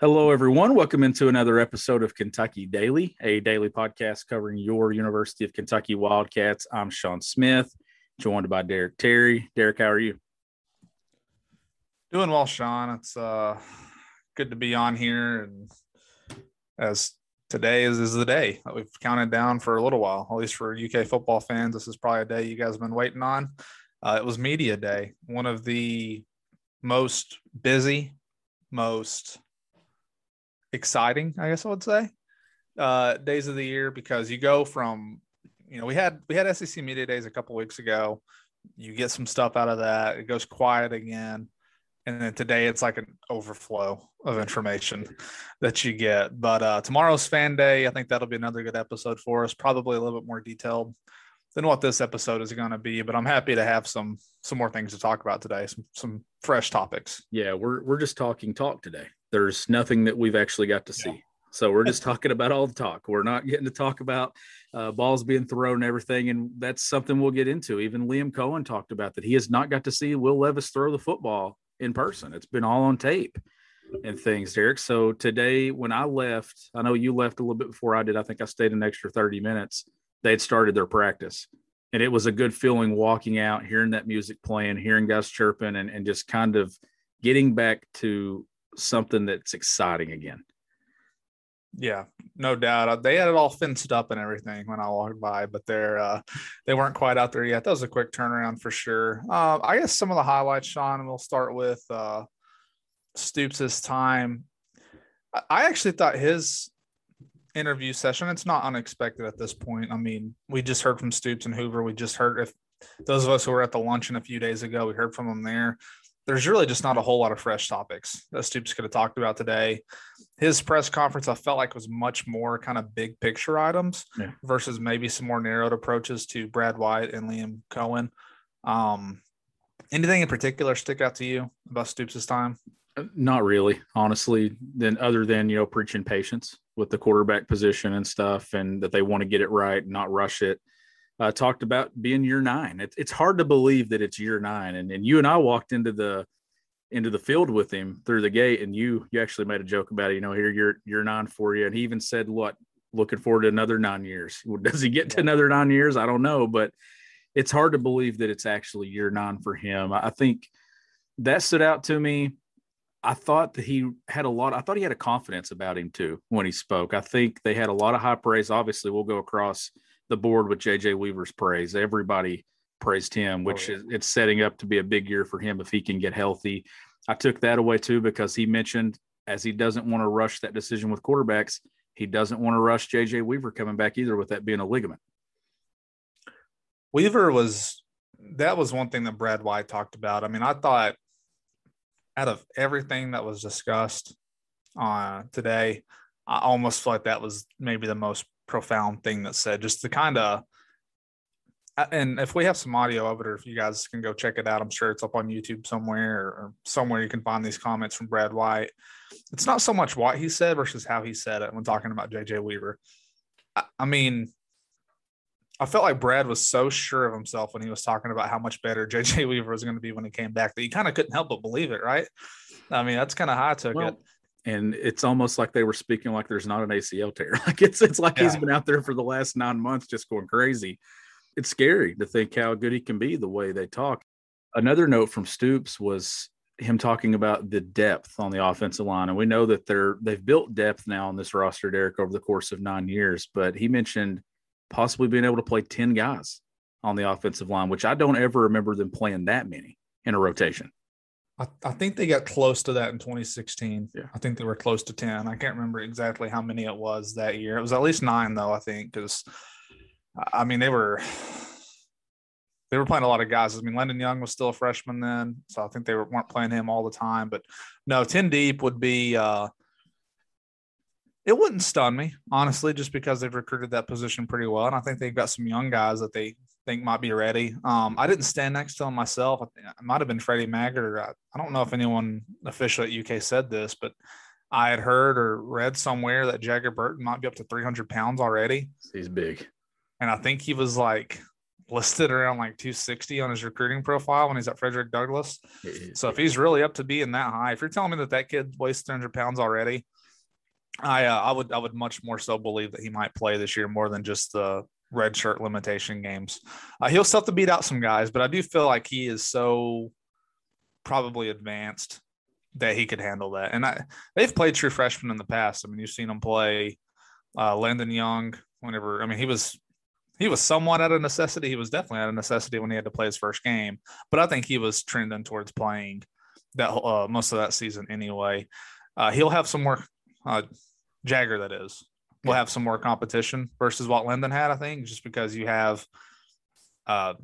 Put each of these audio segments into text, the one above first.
Hello, everyone. Welcome into another episode of Kentucky Daily, a daily podcast covering your University of Kentucky Wildcats. I'm Sean Smith, joined by Derek Terry. Derek, how are you? Doing well, Sean. It's uh, good to be on here, and as today is, is the day that we've counted down for a little while, at least for UK football fans. This is probably a day you guys have been waiting on. Uh, it was media day, one of the most busy, most exciting, I guess I would say, uh, days of the year because you go from, you know, we had we had SEC media days a couple weeks ago. You get some stuff out of that. It goes quiet again, and then today it's like an overflow of information that you get. But uh, tomorrow's fan day. I think that'll be another good episode for us. Probably a little bit more detailed than what this episode is going to be. But I'm happy to have some some more things to talk about today. Some some fresh topics. Yeah, we're we're just talking talk today. There's nothing that we've actually got to see. Yeah. So we're just talking about all the talk. We're not getting to talk about uh, balls being thrown and everything, and that's something we'll get into. Even Liam Coen talked about that he has not got to see Will Levis throw the football in person. It's been all on tape and things, Derek. So today, when I left, I know you left a little bit before I did. I think I stayed an extra 30 minutes. They had started their practice. And it was a good feeling walking out, hearing that music playing, hearing guys chirping, and, and just kind of getting back to something that's exciting again. Yeah, no doubt. They had it all fenced up and everything when I walked by, but they're uh, they weren't quite out there yet. That was a quick turnaround for sure. Uh, I guess some of the highlights, Sean. We'll start with uh, Stoops' time. I actually thought his interview session. It's not unexpected at this point. I mean, we just heard from Stoops and Hoover. We just heard if those of us who were at the luncheon a few days ago, we heard from them there there's really just not a whole lot of fresh topics that Stoops could have talked about today. His press conference, I felt like was much more kind of big picture items yeah. versus maybe some more narrowed approaches to Brad White and Liam Coen. Um, anything in particular stick out to you about Stoops' time? Not really, honestly. Then other than you know preaching patience with the quarterback position and stuff, and that they want to get it right, not rush it uh, talked about being year nine. It, it's hard to believe that it's year nine. And, and you and I walked into the into the field with him through the gate, and you you actually made a joke about it. You know, here you're year nine for you, and he even said, "What? Looking forward to another nine years? Does he get to another nine years? I don't know, but it's hard to believe that it's actually year nine for him. I think that stood out to me. I thought that he had a lot. I thought he had a confidence about him too when he spoke. I think they had a lot of high praise. Obviously, we'll go across the board with JJ Weaver's praise. Everybody praised him, oh, which oh, yeah. is it's setting up to be a big year for him if he can get healthy. I took that away too because he mentioned as he doesn't want to rush that decision with quarterbacks, he doesn't want to rush JJ Weaver coming back either with that being a ligament. Weaver was that was one thing that Brad White talked about. I mean, I thought out of everything that was discussed uh, today, I almost feel like that was maybe the most profound thing that said just the kind of and if we have some audio of it or if you guys can go check it out i'm sure it's up on youtube somewhere or, somewhere you can find these comments from brad white. It's not so much what he said versus how he said it when talking about jj weaver. I, I mean I felt like Brad was so sure of himself when he was talking about how much better JJ Weaver was going to be when he came back that you kind of couldn't help but believe it, right? I mean, that's kind of how I took well, it and it's almost like they were speaking like there's not an ACL tear. Like it's it's like yeah. he's been out there for the last nine months just going crazy. It's scary to think how good he can be the way they talk. Another note from Stoops was him talking about the depth on the offensive line, and we know that they're they've built depth now on this roster, Derek, over the course of nine years. But he mentioned possibly being able to play ten guys on the offensive line, which I don't ever remember them playing that many in a rotation. I, I think they got close to that in 2016. Yeah. I think they were close to 10. I can't remember exactly how many it was that year. It was at least nine, though, I think, because I mean, they were they were playing a lot of guys. I mean, Landon Young was still a freshman then, so I think they were, weren't playing him all the time. But no, 10 deep would be uh, it wouldn't stun me, honestly, just because they've recruited that position pretty well. And I think they've got some young guys that they think might be ready. Um, I didn't stand next to him myself. It might have been Freddie Maggard. I, I don't know if anyone official at UK said this, but I had heard or read somewhere that Jagger Burton might be up to 300 pounds already. He's big. And I think he was like listed around like 260 on his recruiting profile when he's at Frederick Douglass. So if he's really up to being that high, if you're telling me that that kid weighs 300 pounds already, I uh, I would I would much more so believe that he might play this year more than just the red shirt limitation games. Uh, he'll still have to beat out some guys, but I do feel like he is so probably advanced that he could handle that. And I, they've played true freshmen in the past. I mean, you've seen him play uh, Landon Young whenever. I mean, he was he was somewhat out of necessity. He was definitely out of necessity when he had to play his first game. But I think he was trending towards playing that uh, most of that season anyway. Uh, he'll have some more uh, Jagger. That is, will have some more competition versus what Landon had. I think just because you have uh,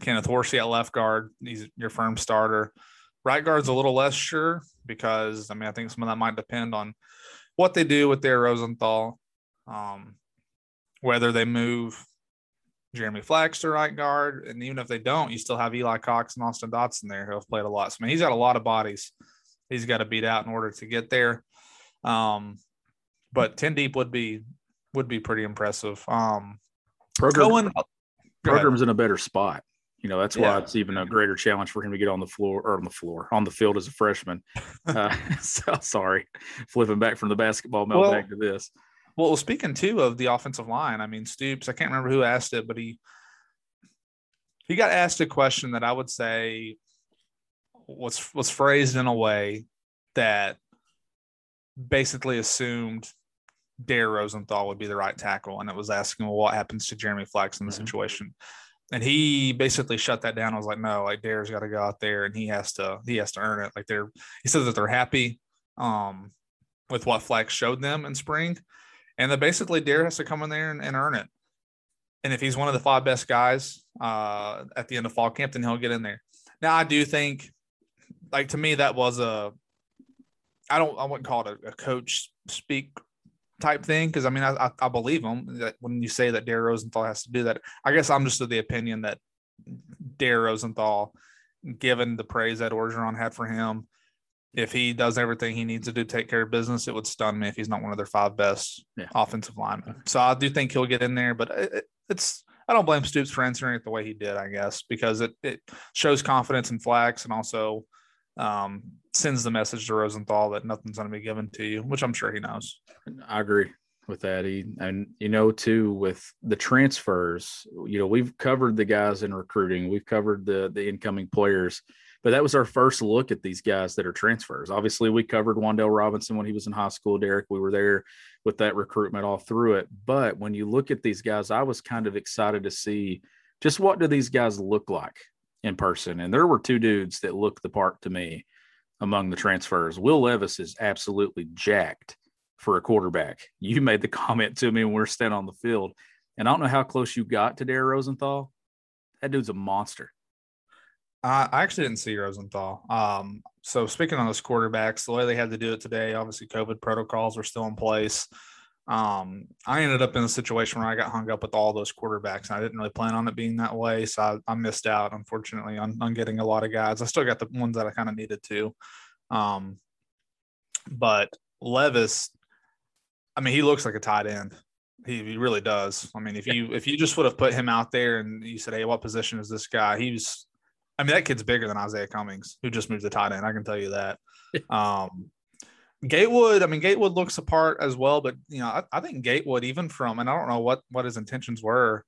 Kenneth Horsey at left guard. He's your firm starter. Right guard's a little less sure because I mean I think some of that might depend on what they do with Dare Rosenthal. Um, whether they move Jeremy Flax to right guard, and even if they don't, you still have Eli Cox and Austin Dotson there who have played a lot. So I mean, he's got a lot of bodies he's got to beat out in order to get there. Um, but ten deep would be would be pretty impressive. Um, Program, going, program's in a better spot. You know, that's why yeah. it's even a greater challenge for him to get on the floor or on the floor on the field as a freshman. uh, so, sorry, flipping back from the basketball melt well, back to this. Well, speaking too of the offensive line, I mean Stoops. I can't remember who asked it, but he he got asked a question that I would say was was phrased in a way that basically assumed Dare Rosenthal would be the right tackle, and it was asking, well, what happens to Jeremy Flax in the mm-hmm. situation? And he basically shut that down. I was like, no, like Dare's got to go out there, and he has to he has to earn it. Like they're he says that they're happy um, with what Flax showed them in spring, and that basically Dare has to come in there and, and earn it. And if he's one of the five best guys uh, at the end of fall camp, then he'll get in there. Now, I do think, like to me, that was a, I don't, I wouldn't call it a, a coach speak type thing because I mean, I, I, believe him that when you say that Dare Rosenthal has to do that. I guess I'm just of the opinion that Dare Rosenthal, given the praise that Orgeron had for him, if he does everything he needs to do to take care of business, it would stun me if he's not one of their five best yeah. offensive linemen. So I do think he'll get in there, but it, it's I don't blame Stoops for answering it the way he did, I guess, because it, it shows confidence in Flax and also um, sends the message to Rosenthal that nothing's going to be given to you, which I'm sure he knows. I agree with that. He, and you know, too, with the transfers, you know, we've covered the guys in recruiting, we've covered the the incoming players but that was our first look at these guys that are transfers. Obviously, we covered Wan'Dale Robinson when he was in high school. Derek, we were there with that recruitment all through it. But when you look at these guys, I was kind of excited to see just what do these guys look like in person. And there were two dudes that looked the part to me among the transfers. Will Levis is absolutely jacked for a quarterback. You made the comment to me when we are standing on the field. And I don't know how close you got to Dare Rosenthal. That dude's a monster. I actually didn't see Rosenthal. Um, so speaking on those quarterbacks, the way they had to do it today, obviously COVID protocols were still in place. Um, I ended up in a situation where I got hung up with all those quarterbacks. And I didn't really plan on it being that way, so I, I missed out, unfortunately, on, on, getting a lot of guys. I still got the ones that I kind of needed to. Um, but Levis, I mean, he looks like a tight end. He, he really does. I mean, if you if you just would have put him out there and you said, "Hey, what position is this guy?" He's I mean, that kid's bigger than Isaiah Cummings, who just moved to tight end. I can tell you that. um, Gatewood, I mean, Gatewood looks apart as well, but you know, I, I, think Gatewood, even from, and I don't know what what his intentions were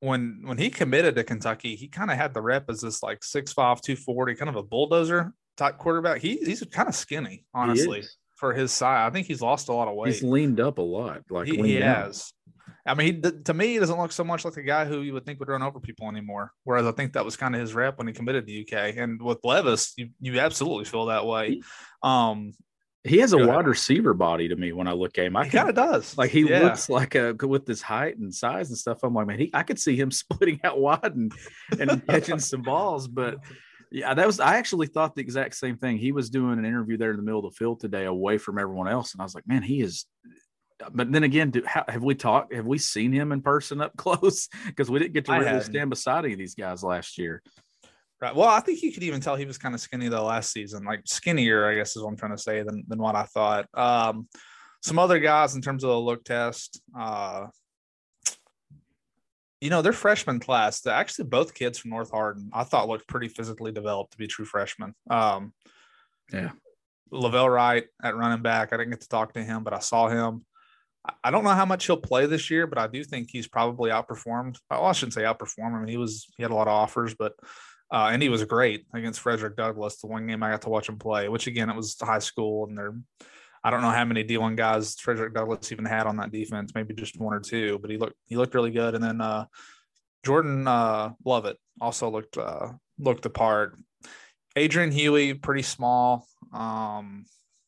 when when he committed to Kentucky, he kind of had the rep as this like 6'5", 240, kind of a bulldozer type quarterback. He he's kind of skinny, honestly, for his size. I think he's lost a lot of weight. He's leaned up a lot. Like he, he has. I mean, he, to me, he doesn't look so much like a guy who you would think would run over people anymore. Whereas I think that was kind of his rep when he committed to UK. And with Levis, you, you absolutely feel that way. Um, he has a wide receiver body to me when I look at him. I he kind of does. Like he yeah. looks like a with his height and size and stuff. I'm like, man, he, I could see him splitting out wide and, and catching some balls. But yeah, that was I actually thought the exact same thing. He was doing an interview there in the middle of the field today, away from everyone else, and I was like, man, he is but then again, do, how, have we talked? Have we seen him in person up close? Because we didn't get to really stand beside any of these guys last year. Right. Well, I think you could even tell he was kind of skinny though last season, like skinnier, I guess is what I'm trying to say than than what I thought. Um, some other guys in terms of the look test. Uh, you know, their freshman class, actually both kids from North Hardin, I thought looked pretty physically developed to be true freshmen. Um, yeah. Lavelle Wright at running back. I didn't get to talk to him, but I saw him. I don't know how much he'll play this year, but I do think he's probably outperformed. Well, I shouldn't say outperformed. I mean, he was he had a lot of offers, but uh, and he was great against Frederick Douglass. The one game I got to watch him play, which again it was high school, and they're I don't know how many D1 guys Frederick Douglass even had on that defense, maybe just one or two, but he looked he looked really good. And then uh, Jordan uh, Lovett also looked uh, looked the part. Adrian Huey, pretty small. Um,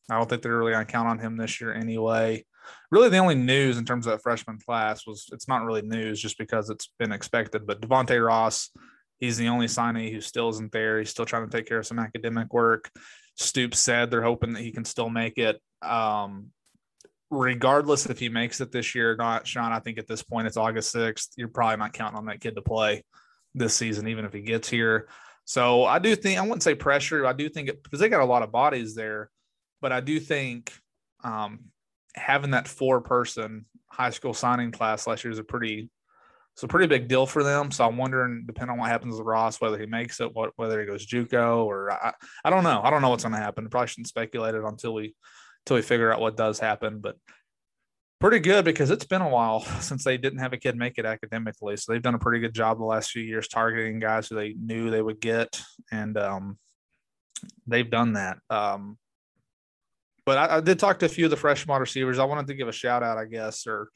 I don't think they're really gonna count on him this year anyway. Really, the only news in terms of that freshman class was it's not really news just because it's been expected. But Devonte Ross, he's the only signee who still isn't there. He's still trying to take care of some academic work. Stoops said they're hoping that he can still make it. Um, regardless if he makes it this year or not, Sean, I think at this point it's August 6th. You're probably not counting on that kid to play this season, even if he gets here. So I do think I wouldn't say pressure. I do think it because they got a lot of bodies there, but I do think um, having that four person high school signing class last year is a pretty it's a pretty big deal for them. So I'm wondering, depending on what happens with Ross, whether he makes it, what whether he goes JUCO or I, I don't know. I don't know what's going to happen. Probably shouldn't speculate it until we until we figure out what does happen. But pretty good because it's been a while since they didn't have a kid make it academically. So they've done a pretty good job the last few years targeting guys who they knew they would get, and um, they've done that. Um, but I, I, did talk to a few of the freshman receivers. I wanted to give a shout out, I guess, or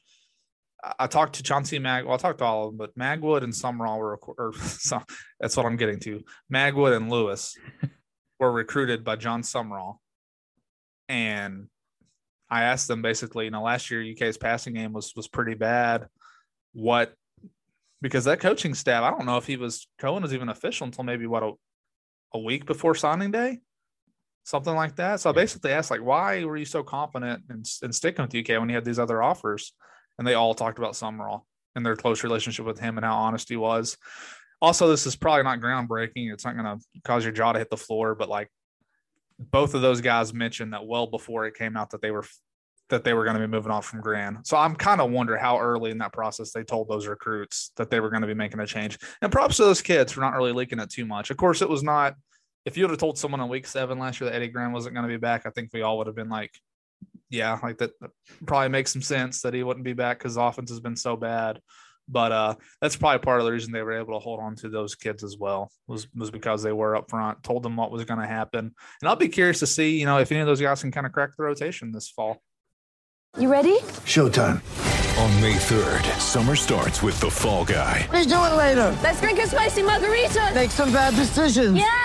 I talked to Chauncey Mag. Well, I talked to all of them, but Magwood and Sumrall were, or so, that's what I'm getting to. Magwood and Lewis were recruited by John Sumrall, and I asked them basically, you know, last year UK's passing game was was pretty bad. What because that coaching staff, I don't know if he was Coen was even official until maybe what a, a week before signing day, something like that. So I basically asked like, why were you so confident in, in sticking with UK when you had these other offers? And they all talked about Sumrall and their close relationship with him and how honest he was. Also, this is probably not groundbreaking. It's not going to cause your jaw to hit the floor, but like both of those guys mentioned that well before it came out that they were that they were going to be moving off from Gran. So I'm kind of wonder how early in that process they told those recruits that they were going to be making a change. And props to those kids for not really leaking it too much. Of course, it was not. If you would have told someone in week seven last year that Eddie Gran wasn't going to be back, I think we all would have been like, yeah, like that probably makes some sense that he wouldn't be back because offense has been so bad. But uh, that's probably part of the reason they were able to hold on to those kids as well was was because they were up front, told them what was going to happen, and I'll be curious to see, you know, if any of those guys can kind of crack the rotation this fall. You ready? Showtime. On May 3rd, summer starts with The Fall Guy. Let's do it later. Let's drink a spicy margarita. Make some bad decisions. Yes.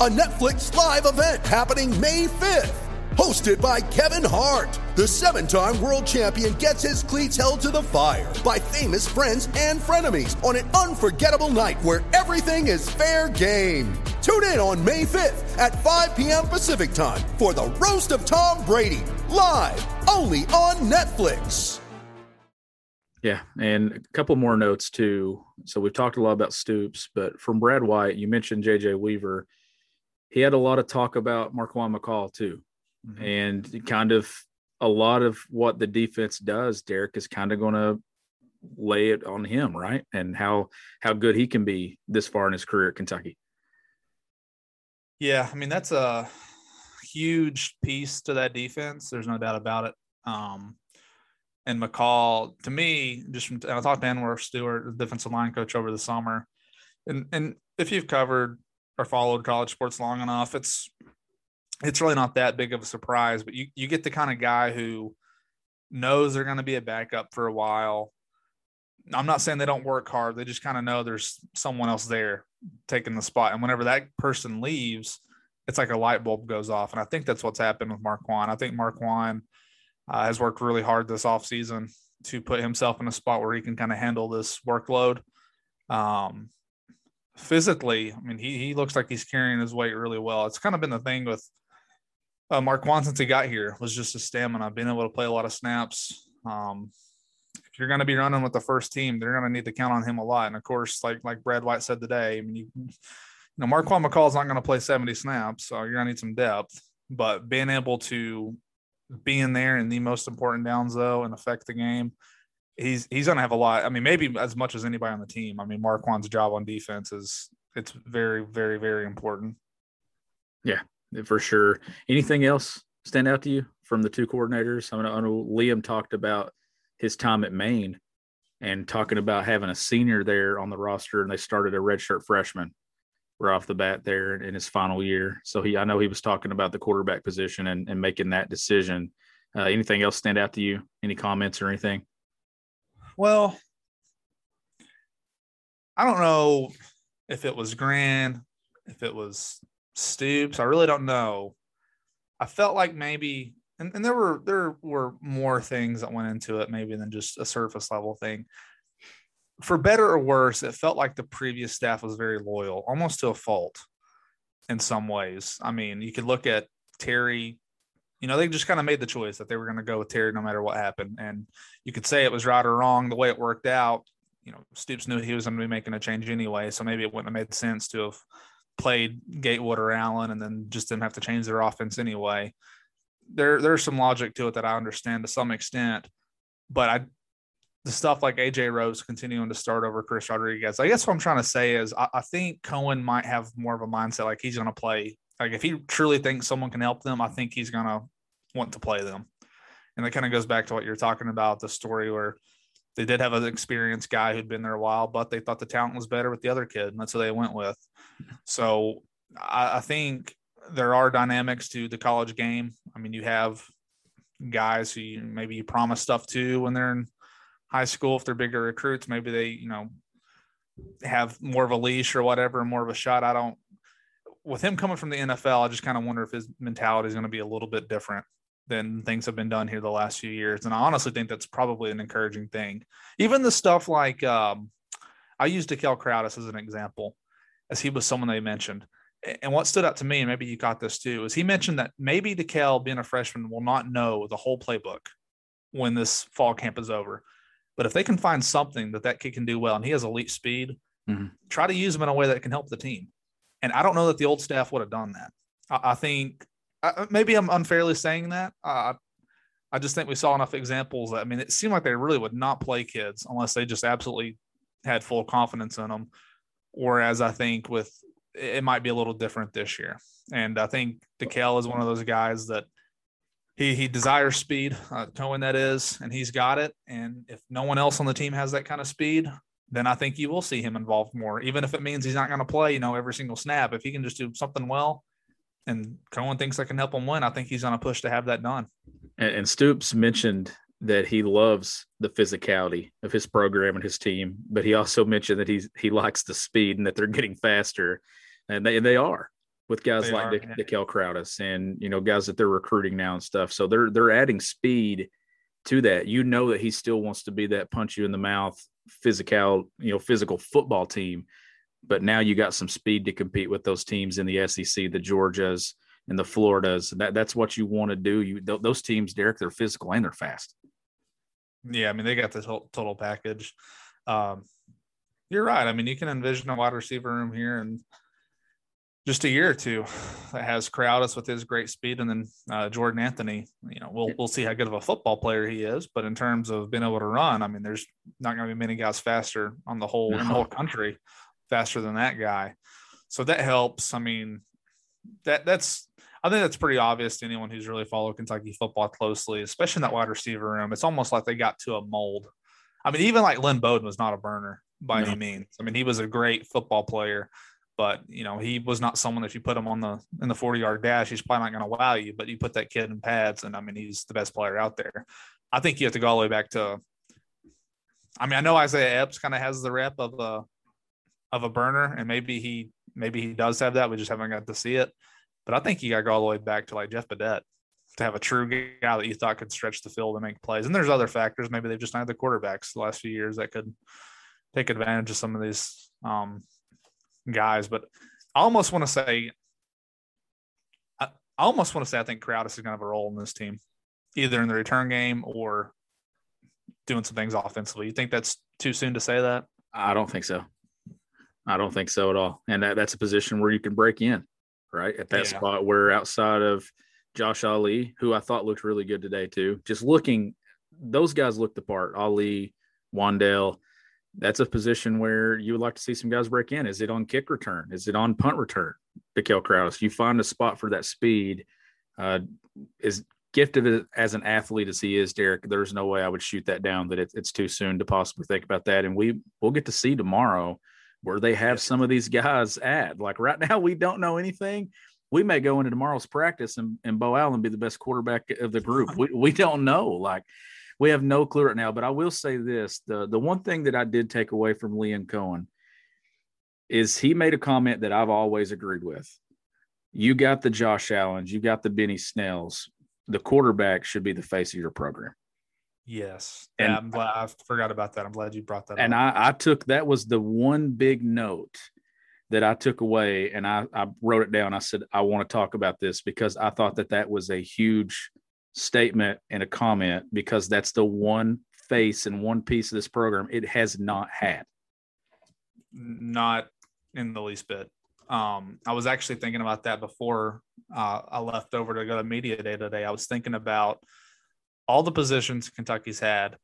a Netflix live event happening May 5th. Hosted by Kevin Hart, the seven time world champion gets his cleats held to the fire by famous friends and frenemies on an unforgettable night where everything is fair game. Tune in on May 5th at 5 p.m. Pacific time for the Roast of Tom Brady, live only on Netflix. Yeah, and a couple more notes too. So we've talked a lot about Stoops, but from Brad White, you mentioned JJ Weaver he had a lot of talk about Marquan McCall too. Mm-hmm. And kind of a lot of what the defense does, Derek, is kind of going to lay it on him, right? And how how good he can be this far in his career at Kentucky. Yeah, I mean that's a huge piece to that defense. There's no doubt about it. Um, and McCall, to me, just from, I talked to Anwar Stewart, the defensive line coach, over the summer, and and if you've covered or followed college sports long enough, it's it's really not that big of a surprise. But you you get the kind of guy who knows they're going to be a backup for a while. I'm not saying they don't work hard. They just kind of know there's someone else there taking the spot. And whenever that person leaves, it's like a light bulb goes off. And I think that's what's happened with Marquan. I think Marquan uh, has worked really hard this offseason to put himself in a spot where he can kind of handle this workload. Um, physically, I mean, he he looks like he's carrying his weight really well. It's kind of been the thing with uh, Marquan since he got here was just his stamina, being able to play a lot of snaps. Um, if you're going to be running with the first team, they're going to need to count on him a lot. And of course, like like Brad White said today, I mean, you, you know, Marquan McCall's not going to play 70 snaps, so you're going to need some depth. But being able to be in there in the most important downs though and affect the game, he's he's to have a lot. I mean, maybe as much as anybody on the team. I mean, Marquan's job on defense is it's very very very important. Yeah, for sure. Anything else stand out to you from the two coordinators? I, mean, I know Liam talked about his time at Maine and talking about having a senior there on the roster, and they started a redshirt freshman right off the bat there in his final year. So he, I know he was talking about the quarterback position and, and making that decision. Uh, anything else stand out to you? Any comments or anything? Well, I don't know if it was Gran, if it was Stoops. I really don't know. I felt like maybe, and, and there were there were more things that went into it, maybe than just a surface level thing. For better or worse, it felt like the previous staff was very loyal, almost to a fault in some ways. I mean, you could look at Terry, you know, they just kind of made the choice that they were going to go with Terry no matter what happened. And you could say it was right or wrong the way it worked out. You know, Stoops knew he was going to be making a change anyway. So maybe it wouldn't have made sense to have played Gatewood or Allen and then just didn't have to change their offense anyway. There, there's some logic to it that I understand to some extent, but I, the stuff like AJ Rose continuing to start over Chris Rodriguez, I guess what I'm trying to say is I, I think Coen might have more of a mindset like he's going to play. Like if he truly thinks someone can help them, I think he's going to want to play them. And that kind of goes back to what you're talking about the story where they did have an experienced guy who'd been there a while, but they thought the talent was better with the other kid, and that's who they went with. So I, I think there are dynamics to the college game. I mean, you have guys who you, maybe you promise stuff to when they're in high school. If they're bigger recruits, maybe they, you know, have more of a leash or whatever, more of a shot. I don't. With him coming from the NFL, I just kind of wonder if his mentality is going to be a little bit different than things have been done here the last few years. And I honestly think that's probably an encouraging thing. Even the stuff like um, I used DeKel Crowdus as an example, as he was someone they mentioned. And what stood out to me, and maybe you got this too, is he mentioned that maybe DeKel, being a freshman, will not know the whole playbook when this fall camp is over. But if they can find something that that kid can do well, and he has elite speed, mm-hmm. try to use him in a way that can help the team. And I don't know that the old staff would have done that. I, I think uh, maybe I'm unfairly saying that. Uh, I just think we saw enough examples that I mean, it seemed like they really would not play kids unless they just absolutely had full confidence in them. Whereas I think with it might be a little different this year, and I think DeKel is one of those guys that he he desires speed, uh, Coen that is, and he's got it. And if no one else on the team has that kind of speed, then I think you will see him involved more, even if it means he's not going to play, you know, every single snap. If he can just do something well, and Coen thinks I can help him win, I think he's on a push to have that done. And, and Stoops mentioned that he loves the physicality of his program and his team, but he also mentioned that he's he likes the speed and that they're getting faster, and they and they are with guys they like are, yeah. DeKel Crowdus and you know guys that they're recruiting now and stuff. So they're they're adding speed to that. You know that he still wants to be that punch you in the mouth physical you know physical football team but now you got some speed to compete with those teams in the SEC, the Georgias and the Floridas. That that's what you want to do. You th- those teams, Derek, they're physical and they're fast. Yeah, I mean they got the total, total package. Um, you're right. I mean you can envision a wide receiver room here and just a year or two that has Crowdus with his great speed, and then uh, Jordan Anthony. You know, we'll we'll see how good of a football player he is, but in terms of being able to run, I mean, there's not going to be many guys faster on the whole no. in the whole country faster than that guy. So that helps. I mean, that that's I think that's pretty obvious to anyone who's really followed Kentucky football closely, especially in that wide receiver room. It's almost like they got to a mold. I mean, even like Lynn Bowden was not a burner by no. any means. I mean, he was a great football player, but you know, he was not someone that you put him on the in the 40 yard dash, he's probably not going to wow you, but you put that kid in pads, and I mean, he's the best player out there. I think you have to go all the way back to I mean, I know Isaiah Epps kind of has the rep of a of a burner, and maybe he maybe he does have that. We just haven't got to see it. But I think you got to go all the way back to like Jeff Badet to have a true guy that you thought could stretch the field and make plays. And there's other factors. Maybe they've just not had the quarterbacks the last few years that could take advantage of some of these um, guys, but I almost want to say, I, I almost want to say I think Crowdus is going to have a role in this team, either in the return game or doing some things offensively. You think that's too soon to say that? I don't think so. I don't think so at all. And that, that's a position where you can break in, right? At that Yeah. spot where outside of Josh Ali, who I thought looked really good today too, just looking, those guys looked the part. Ali, Wan'Dale, that's a position where you would like to see some guys break in. Is it on kick return? Is it on punt return? DeKel Crowdus, you find a spot for that speed. Uh, as gifted as an athlete as he is, Derek, there's no way I would shoot that down that it, it's too soon to possibly think about that. And we we'll get to see tomorrow where they have some of these guys at. Like right now, we don't know anything. We may go into tomorrow's practice and, and Beau Allen be the best quarterback of the group. We, we don't know. Like we have no clue right now. But I will say this: the the one thing that I did take away from Liam Coen is he made a comment that I've always agreed with. You got the Josh Allens, you got the Benny Snells. The quarterback should be the face of your program. Yes. And- yeah, I'm glad I forgot about that. I'm glad you brought that and up. I, I took that was the one big note that I took away, and I, I wrote it down. I said I want to talk about this because I thought that that was a huge statement and a comment because that's the one face and one piece of this program it has not had. not in the least bit. Um, I was actually thinking about that before uh, I left over to go to media day today. I was thinking about all the positions Kentucky's had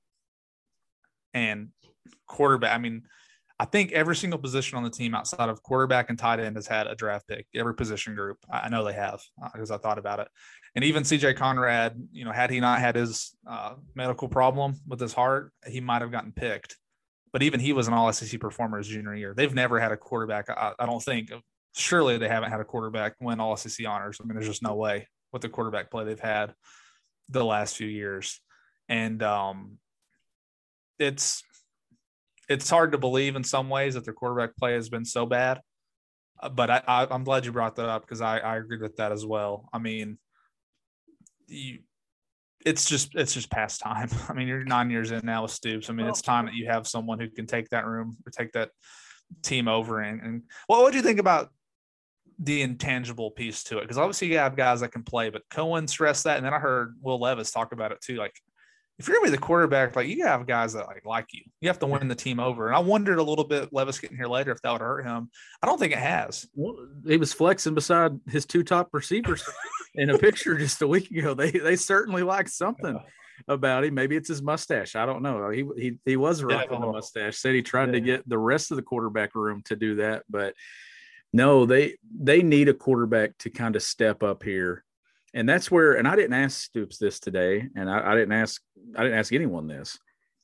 and quarterback. I mean, I think every single position on the team outside of quarterback and tight end has had a draft pick. Every position group, I know they have because I thought about it. And even CJ Conrad, you know, had he not had his uh, medical problem with his heart, he might have gotten picked but even he was an all SEC performer his junior year. They've never had a quarterback. I, I don't think. Surely they haven't had a quarterback win all SEC honors. I mean, there's just no way with the quarterback play they've had the last few years, and um, it's it's hard to believe in some ways that their quarterback play has been so bad. Uh, But I, I, I'm glad you brought that up because I, I agree with that as well. I mean, you it's just it's just past time. I mean, you're nine years in now with Stoops. I mean, it's time that you have someone who can take that room or take that team over. And, and what would you think about the intangible piece to it? Because obviously you have guys that can play, but Coen stressed that, and then I heard Will Levis talk about it too. Like, if you're gonna be the quarterback, like you have guys that like like you. You have to win the team over. And I wondered a little bit, Levis getting here later, if that would hurt him. I don't think it has. Well, he was flexing beside his two top receivers in a picture just a week ago. They they certainly like something about him. Maybe it's his mustache. I don't know. He he he was rocking the mustache. Said he tried to get the rest of the quarterback room to do that, but no, they they need a quarterback to kind of step up here. And that's where, and I didn't ask Stoops this today, and I, I didn't ask I didn't ask anyone this,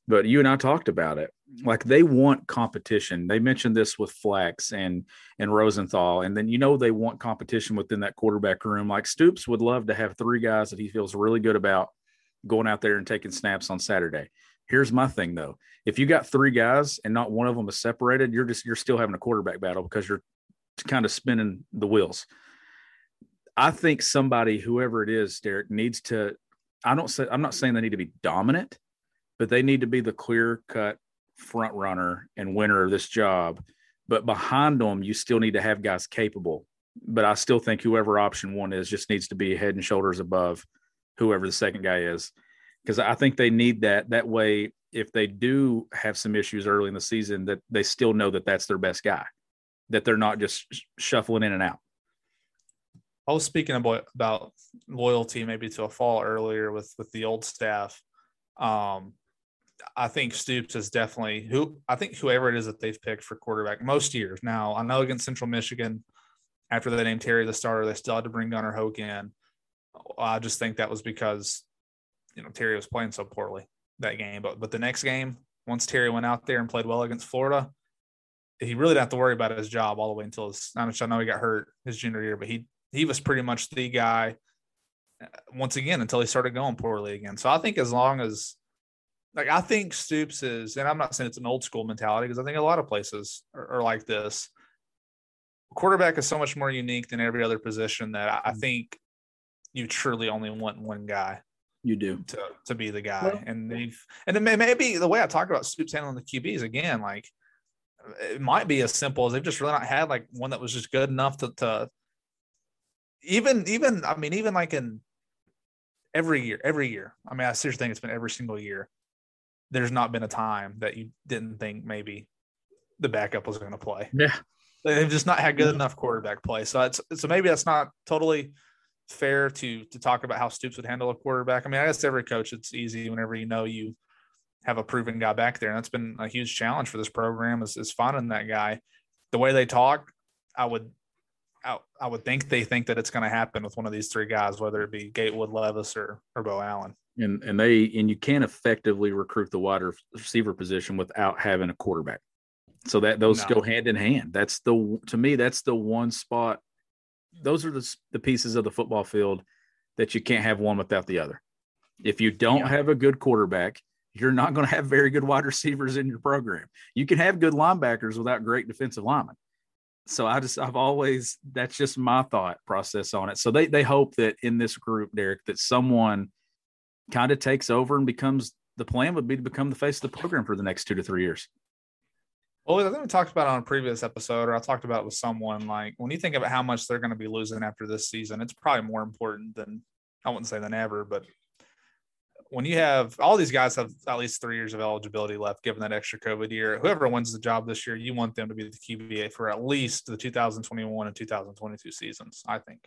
but you and I talked about it. Like they want competition. They mentioned this with Flax and and Rosenthal, and then you know they want competition within that quarterback room. Like Stoops would love to have three guys that he feels really good about going out there and taking snaps on Saturday. Here's my thing though: if you got three guys and not one of them is separated, you're just you're still having a quarterback battle because you're kind of spinning the wheels. I think somebody, whoever it is, Derek, needs to. I don't say I'm not saying they need to be dominant, but they need to be the clear cut front runner and winner of this job. But behind them, you still need to have guys capable. But I still think whoever option one is just needs to be head and shoulders above whoever the second guy is. Because I think they need that. That way, if they do have some issues early in the season, that they still know that that's their best guy, that they're not just shuffling in and out. I was speaking about about loyalty maybe to a fall earlier with with the old staff. Um, I think Stoops is definitely who I think whoever it is that they've picked for quarterback most years. Now I know against Central Michigan, after they named Terry the starter, they still had to bring Gunnar Hoke in. I just think that was because you know Terry was playing so poorly that game. But but the next game, once Terry went out there and played well against Florida, he really didn't have to worry about his job all the way until his. I know he got hurt his junior year, but he he was pretty much the guy uh, once again until he started going poorly again. So I think as long as like I think Stoops is, and I'm not saying it's an old school mentality because I think a lot of places are, are like this. Quarterback is so much more unique than every other position that I, I think you truly only want one guy You do. to to be the guy. Well- and they've and it may, maybe the way I talk about Stoops handling the QBs again, like it might be as simple as they've just really not had like one that was just good enough to, to even even I mean even like in every year every year I mean I seriously think it's been every single year. There's not been a time that you didn't think maybe the backup was going to play. Yeah, they've just not had good mm-hmm. enough quarterback play. So it's so maybe that's not totally fair to to talk about how Stoops would handle a quarterback. I mean, I guess every coach it's easy whenever you know you have a proven guy back there, and that's been a huge challenge for this program is, is finding that guy. The way they talk, I would I, I would think they think that it's going to happen with one of these three guys, whether it be Gatewood, Levis, or or Beau Allen. And and they and you can't effectively recruit the wide receiver position without having a quarterback. So that those no. go hand in hand. That's the to me that's the one spot. Those are the the pieces of the football field that you can't have one without the other. If you don't yeah. have a good quarterback, you're not going to have very good wide receivers in your program. You can have good linebackers without great defensive linemen. So I just I've always that's just my thought process on it. So they they hope that in this group, Derek, that someone kind of takes over and becomes the plan would be to become the face of the program for the next two to three years. Well, I think we talked about on a previous episode, or I talked about with someone like when you think about how much they're going to be losing after this season, it's probably more important than I wouldn't say than ever, but when you have all these guys have at least three years of eligibility left, given that extra COVID year, whoever wins the job this year, you want them to be the QBA for at least the 2021 and 2022 seasons, I think.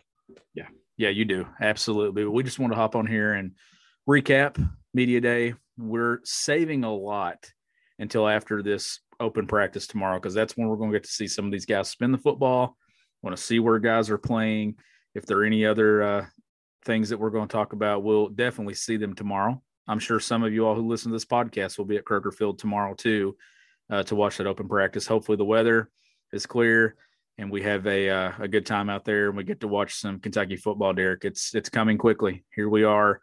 Yeah. Yeah, you do. Absolutely. We just want to hop on here and recap Media Day. We're saving a lot until after this open practice tomorrow because that's when we're going to get to see some of these guys spin the football. Want to see where guys are playing. If there are any other uh, things that we're going to talk about, we'll definitely see them tomorrow. I'm sure some of you all who listen to this podcast will be at Kroger Field tomorrow too uh, to watch that open practice. Hopefully, the weather is clear and we have a uh, a good time out there and we get to watch some Kentucky football. Derek, it's it's coming quickly. Here we are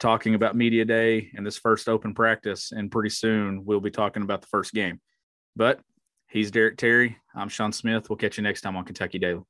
talking about media day and this first open practice, and pretty soon we'll be talking about the first game. But he's Derek Terry. I'm Sean Smith. We'll catch you next time on Kentucky Daily.